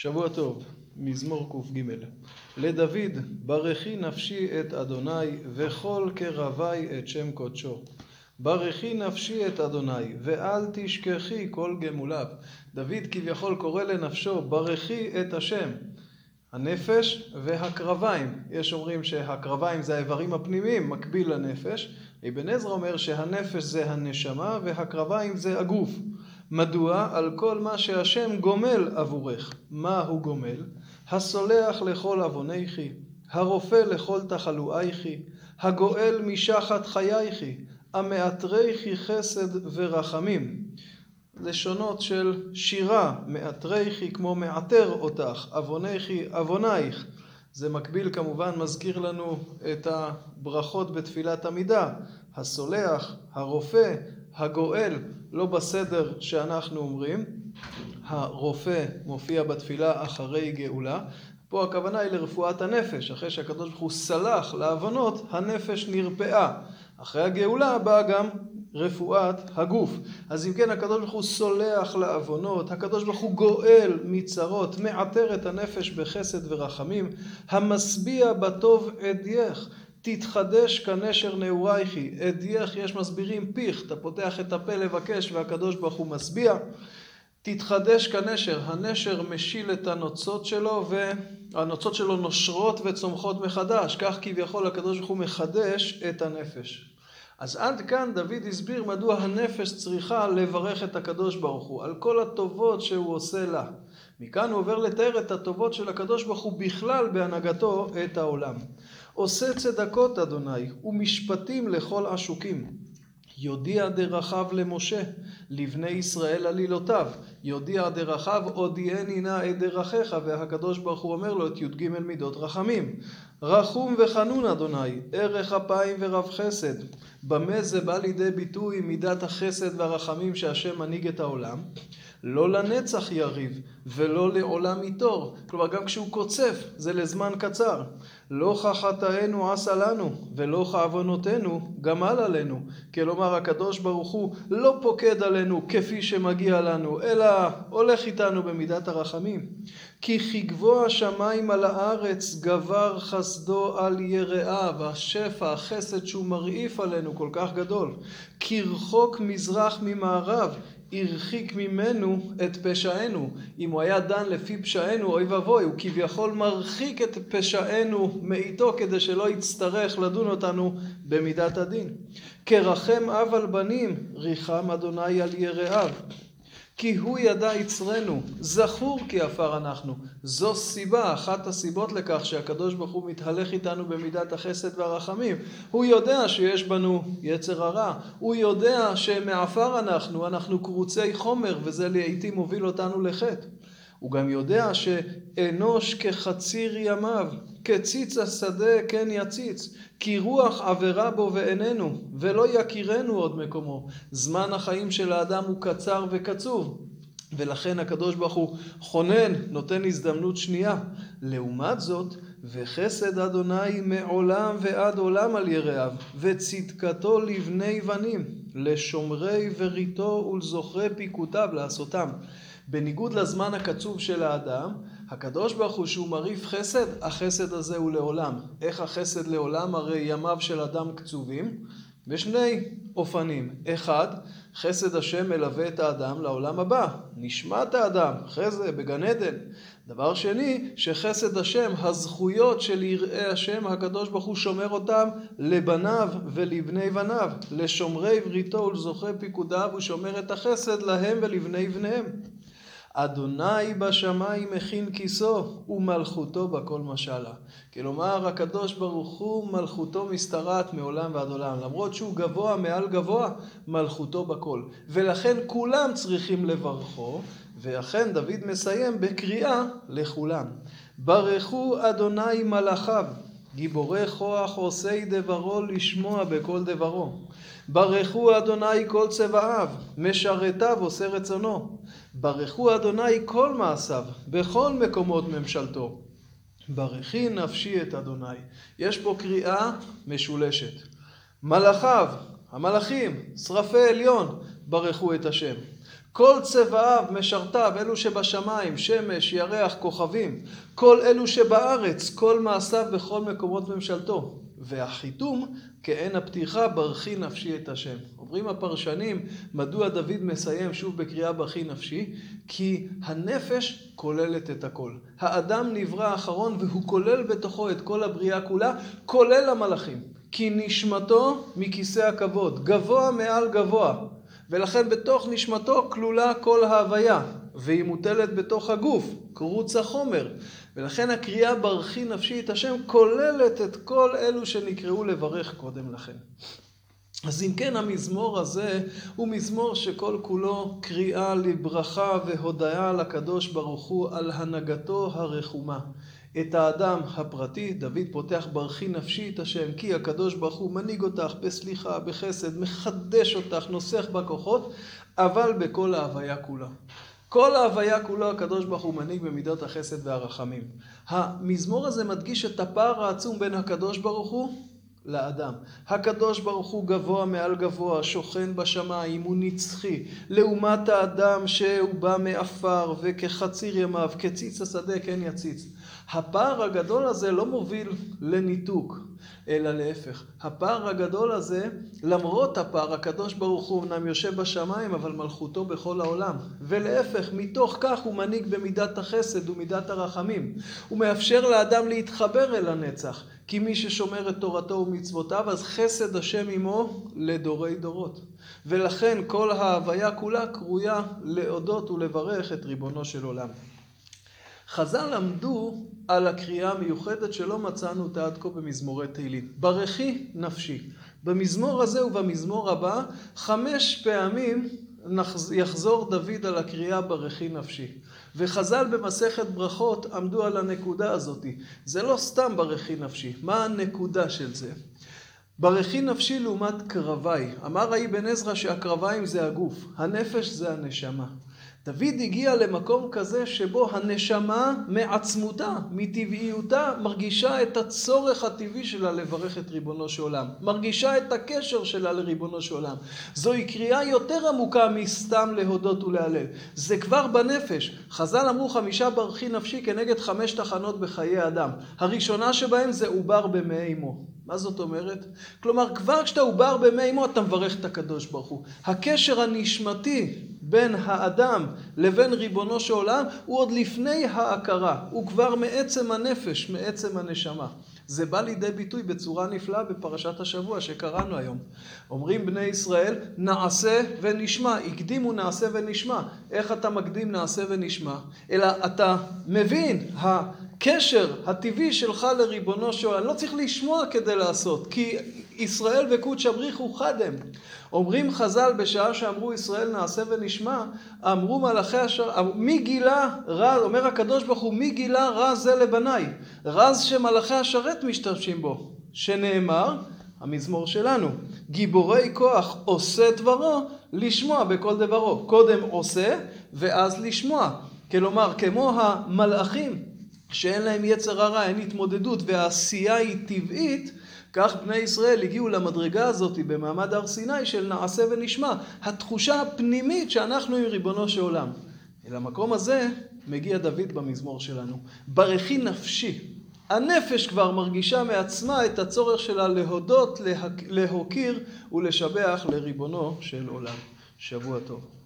שבוע טוב, מזמור ק"ג. לדוד, ברכי נפשי את אדוני, וכל קרבי את שם קודשו. ברכי נפשי את אדוני, ואל תשכחי כל גמוליו. דוד כביכול קורא לנפשו, ברכי את השם. הנפש והקרביים. יש אומרים שהקרביים זה האיברים הפנימיים, מקביל לנפש. אבן עזרא אומר שהנפש זה הנשמה והקרביים זה הגוף. מדוע? על כל מה שהשם גומל עבורך. מה הוא גומל? הסולח לכל עוונייכי, הרופא לכל תחלואייכי, הגואל משחת חייכי, המעטריכי חסד ורחמים. לשונות של שירה, מעטריכי כמו מעטר אותך, עוונייכי עוונייך. זה מקביל כמובן, מזכיר לנו את הברכות בתפילת עמידה. הסולח, הרופא, הגואל, לא בסדר שאנחנו אומרים. הרופא מופיע בתפילה אחרי גאולה. פה הכוונה היא לרפואת הנפש. אחרי שהקדוש ברוך הוא סלח לעוונות, הנפש נרפאה. אחרי הגאולה באה גם רפואת הגוף. אז אם כן, הקדוש ברוך הוא סולח לעוונות, הקדוש ברוך הוא גואל מצרות, מעטר את הנפש בחסד ורחמים, המשביע בטוב אדייך. תתחדש כנשר נעורייכי, אדייך יש מסבירים פיך, אתה פותח את הפה לבקש והקדוש ברוך הוא משביע. תתחדש כנשר, הנשר משיל את הנוצות שלו והנוצות שלו נושרות וצומחות מחדש, כך כביכול הקדוש ברוך הוא מחדש את הנפש. אז עד כאן דוד הסביר מדוע הנפש צריכה לברך את הקדוש ברוך הוא על כל הטובות שהוא עושה לה. מכאן הוא עובר לתאר את הטובות של הקדוש ברוך הוא בכלל בהנהגתו את העולם. עושה צדקות אדוני ומשפטים לכל עשוקים. יודיע דרכיו למשה, לבני ישראל עלילותיו. יודיע דרכיו, הודיעני נא את דרכיך, והקדוש ברוך הוא אומר לו את י"ג מידות רחמים. רחום וחנון אדוני, ערך אפיים ורב חסד. במה זה בא לידי ביטוי מידת החסד והרחמים שהשם מנהיג את העולם? לא לנצח יריב, ולא לעולם יתור. כלומר, גם כשהוא קוצף, זה לזמן קצר. לא כחטאינו עשה לנו, ולא כעוונותינו גמל עלינו. כלומר, הקדוש ברוך הוא לא פוקד עלינו כפי שמגיע לנו, אלא הולך איתנו במידת הרחמים. כי כגבוה השמיים על הארץ גבר חסדו על יראיו, השפע, החסד שהוא מרעיף עלינו כל כך גדול. כרחוק מזרח ממערב, הרחיק ממנו את פשענו. אם הוא היה דן לפי פשענו, אוי ואבוי, הוא כביכול מרחיק את פשענו מאיתו כדי שלא יצטרך לדון אותנו במידת הדין. כרחם אב על בנים, ריחם אדוני על יראיו. כי הוא ידע יצרנו, זכור כי עפר אנחנו. זו סיבה, אחת הסיבות לכך שהקדוש ברוך הוא מתהלך איתנו במידת החסד והרחמים. הוא יודע שיש בנו יצר הרע, הוא יודע שמעפר אנחנו, אנחנו קרוצי חומר, וזה לעיתים מוביל אותנו לחטא. הוא גם יודע שאנוש כחציר ימיו, כציץ השדה כן יציץ, כי רוח עבירה בו ואיננו, ולא יכירנו עוד מקומו. זמן החיים של האדם הוא קצר וקצוב, ולכן הקדוש ברוך הוא חונן, נותן הזדמנות שנייה. לעומת זאת, וחסד אדוני מעולם ועד עולם על יראיו, וצדקתו לבני בנים, לשומרי וריתו ולזוכרי פיקותיו לעשותם. בניגוד לזמן הקצוב של האדם, הקדוש ברוך הוא שהוא מרעיף חסד, החסד הזה הוא לעולם. איך החסד לעולם? הרי ימיו של אדם קצובים בשני אופנים. אחד, חסד השם מלווה את האדם לעולם הבא, נשמת האדם, אחרי זה בגן עדן. דבר שני, שחסד השם, הזכויות של יראי השם, הקדוש ברוך הוא שומר אותם לבניו ולבני בניו, לשומרי בריתו ולזוכרי פיקודיו, הוא שומר את החסד להם ולבני בניהם. אדוני בשמיים מכין כיסו ומלכותו בכל משלה. כלומר הקדוש ברוך הוא מלכותו משתרעת מעולם ועד עולם. למרות שהוא גבוה מעל גבוה, מלכותו בכל. ולכן כולם צריכים לברכו, ואכן דוד מסיים בקריאה לכולם. ברכו אדוני מלאכיו, גיבורי כוח עושי דברו לשמוע בכל דברו. ברכו אדוני כל צבאיו, משרתיו עושה רצונו. ברכו אדוני כל מעשיו, בכל מקומות ממשלתו. ברכי נפשי את אדוני. יש פה קריאה משולשת. מלאכיו, המלאכים, שרפי עליון, ברכו את השם. כל צבאיו, משרתיו, אלו שבשמיים, שמש, ירח, כוכבים, כל אלו שבארץ, כל מעשיו בכל מקומות ממשלתו. והחיתום כעין הפתיחה, ברכי נפשי את השם. אומרים הפרשנים, מדוע דוד מסיים שוב בקריאה ברכי נפשי? כי הנפש כוללת את הכל. האדם נברא אחרון והוא כולל בתוכו את כל הבריאה כולה, כולל המלאכים. כי נשמתו מכיסא הכבוד, גבוה מעל גבוה. ולכן בתוך נשמתו כלולה כל ההוויה, והיא מוטלת בתוך הגוף, קרוץ החומר. ולכן הקריאה ברכי נפשי את השם כוללת את כל אלו שנקראו לברך קודם לכן. אז אם כן המזמור הזה הוא מזמור שכל כולו קריאה לברכה והודיה לקדוש ברוך הוא על הנהגתו הרחומה. את האדם הפרטי, דוד פותח ברכי נפשי את השם, כי הקדוש ברוך הוא מנהיג אותך בסליחה, בחסד, מחדש אותך, נוסח בכוחות, אבל בכל ההוויה כולה. כל ההוויה כולו הקדוש ברוך הוא מנהיג במידות החסד והרחמים. המזמור הזה מדגיש את הפער העצום בין הקדוש ברוך הוא לאדם. הקדוש ברוך הוא גבוה מעל גבוה, שוכן בשמיים, הוא נצחי. לעומת האדם שהוא בא מעפר וכחציר ימיו, כציץ השדה כן יציץ. הפער הגדול הזה לא מוביל לניתוק, אלא להפך. הפער הגדול הזה, למרות הפער, הקדוש ברוך הוא אמנם יושב בשמיים, אבל מלכותו בכל העולם. ולהפך, מתוך כך הוא מנהיג במידת החסד ומידת הרחמים. הוא מאפשר לאדם להתחבר אל הנצח. כי מי ששומר את תורתו ומצוותיו, אז חסד השם עמו לדורי דורות. ולכן כל ההוויה כולה קרויה להודות ולברך את ריבונו של עולם. חז"ל למדו על הקריאה המיוחדת שלא מצאנו אותה עד כה במזמורי תהילים. ברכי נפשי. במזמור הזה ובמזמור הבא, חמש פעמים יחזור דוד על הקריאה ברכי נפשי. וחז"ל במסכת ברכות עמדו על הנקודה הזאת. זה לא סתם ברכי נפשי. מה הנקודה של זה? ברכי נפשי לעומת קרבי. אמר האבן עזרא שהקרביים זה הגוף, הנפש זה הנשמה. דוד הגיע למקום כזה שבו הנשמה מעצמותה, מטבעיותה, מרגישה את הצורך הטבעי שלה לברך את ריבונו של עולם. מרגישה את הקשר שלה לריבונו של עולם. זוהי קריאה יותר עמוקה מסתם להודות ולהלל. זה כבר בנפש. חז"ל אמרו חמישה ברכי נפשי כנגד חמש תחנות בחיי אדם. הראשונה שבהם זה עובר במי אמו. מה זאת אומרת? כלומר, כבר כשאתה עובר במי אמו אתה מברך את הקדוש ברוך הוא. הקשר הנשמתי בין האדם לבין ריבונו של עולם הוא עוד לפני ההכרה, הוא כבר מעצם הנפש, מעצם הנשמה. זה בא לידי ביטוי בצורה נפלאה בפרשת השבוע שקראנו היום. אומרים בני ישראל, נעשה ונשמע. הקדימו נעשה ונשמע. איך אתה מקדים נעשה ונשמע? אלא אתה מבין, הקשר הטבעי שלך לריבונו של עולם. לא צריך לשמוע כדי לעשות, כי ישראל וקודש הבריחו חדם. אומרים חז"ל בשעה שאמרו ישראל נעשה ונשמע, אמרו מלאכי השרת, מי גילה רז, אומר הקדוש ברוך הוא, מי גילה רז זה לבניי? רז שמלאכי השרת משתמשים בו, שנאמר, המזמור שלנו, גיבורי כוח עושה דברו, לשמוע בכל דברו. קודם עושה, ואז לשמוע. כלומר, כמו המלאכים, שאין להם יצר הרע, אין התמודדות, והעשייה היא טבעית, כך בני ישראל הגיעו למדרגה הזאת במעמד הר סיני של נעשה ונשמע. התחושה הפנימית שאנחנו עם ריבונו של עולם. אל המקום הזה מגיע דוד במזמור שלנו. ברכי נפשי. הנפש כבר מרגישה מעצמה את הצורך שלה להודות, להוקיר ולשבח לריבונו של עולם. שבוע טוב.